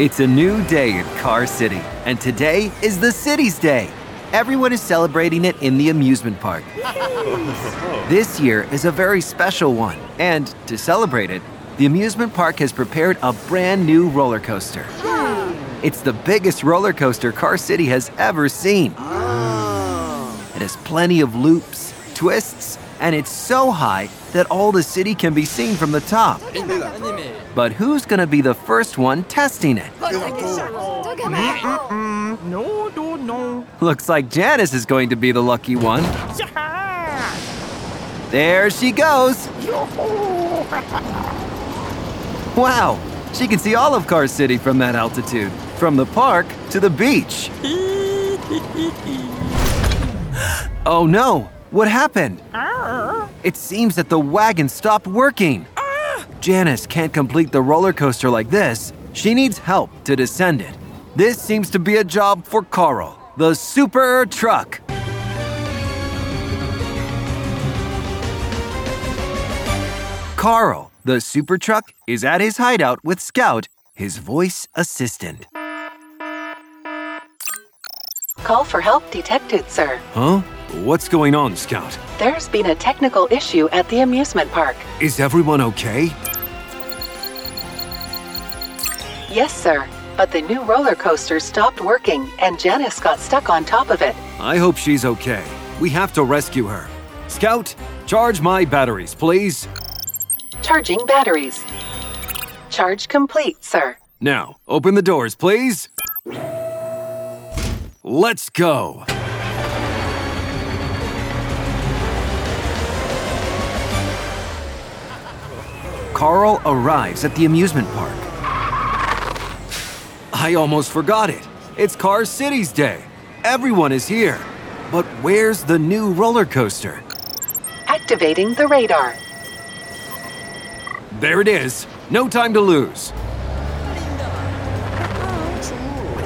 It's a new day in Car City, and today is the city's day. Everyone is celebrating it in the amusement park. this year is a very special one, and to celebrate it, the amusement park has prepared a brand new roller coaster. It's the biggest roller coaster Car City has ever seen. Oh. It has plenty of loops, twists, and it's so high that all the city can be seen from the top. But who's gonna be the first one testing it? No, no, no. Looks like Janice is going to be the lucky one. There she goes. Wow, she can see all of Car City from that altitude, from the park to the beach. Oh no, what happened? Oh. It seems that the wagon stopped working. Ah. Janice can't complete the roller coaster like this. She needs help to descend it. This seems to be a job for Carl, the super truck. Carl, the super truck, is at his hideout with Scout, his voice assistant. Call for help detected, sir. Huh? What's going on, Scout? There's been a technical issue at the amusement park. Is everyone okay? Yes, sir. But the new roller coaster stopped working and Janice got stuck on top of it. I hope she's okay. We have to rescue her. Scout, charge my batteries, please. Charging batteries. Charge complete, sir. Now, open the doors, please. Let's go. Carl arrives at the amusement park. I almost forgot it. It's Car City's day. Everyone is here. But where's the new roller coaster? Activating the radar. There it is. No time to lose.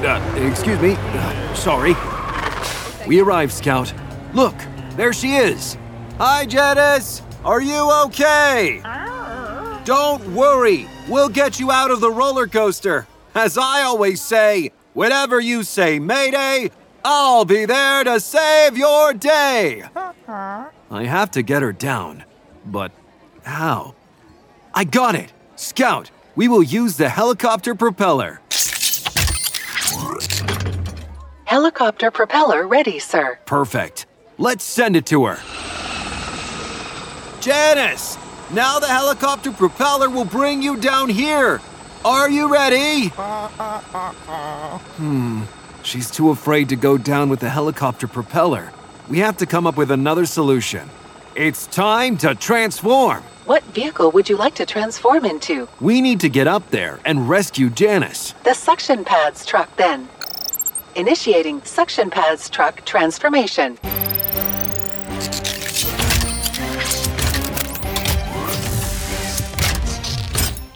Uh, excuse me. Uh, sorry. We arrived, Scout. Look, there she is. Hi, Janice. Are you okay? Don't worry. We'll get you out of the roller coaster. As I always say, whenever you say Mayday, I'll be there to save your day. I have to get her down. But how? I got it! Scout, we will use the helicopter propeller. Helicopter propeller ready, sir. Perfect. Let's send it to her. Janice! Now the helicopter propeller will bring you down here. Are you ready? Hmm. She's too afraid to go down with the helicopter propeller. We have to come up with another solution. It's time to transform. What vehicle would you like to transform into? We need to get up there and rescue Janice. The suction pads truck, then. Initiating suction pads truck transformation.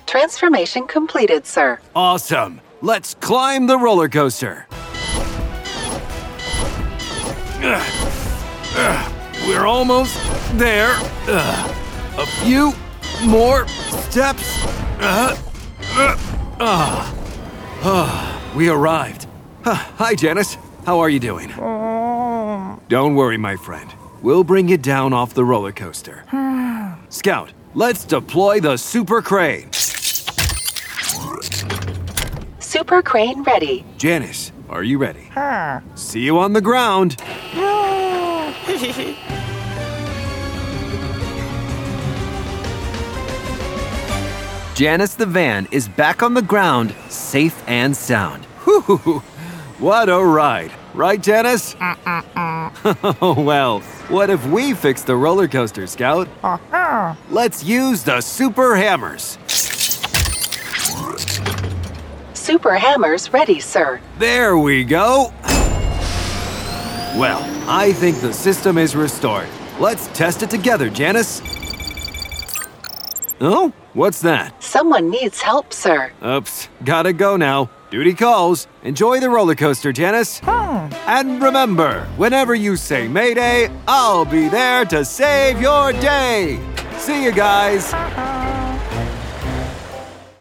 Transformation completed, sir. Awesome. Let's climb the roller coaster. We're almost there. A few more steps. Uh, uh, we arrived. Huh. Hi, Janice. How are you doing? Don't worry, my friend. We'll bring you down off the roller coaster. Scout, let's deploy the super crane. Super crane ready. Janice, are you ready? See you on the ground. Janice the van is back on the ground, safe and sound. Whew, what a ride, right, Janice? Uh, uh, uh. oh, well, what if we fix the roller coaster, Scout? Uh-huh. Let's use the super hammers. Super hammers ready, sir. There we go. Well, I think the system is restored. Let's test it together, Janice. Oh, what's that? Someone needs help, sir. Oops, gotta go now. Duty calls. Enjoy the roller coaster, Janice. Hmm. And remember, whenever you say Mayday, I'll be there to save your day. See you guys.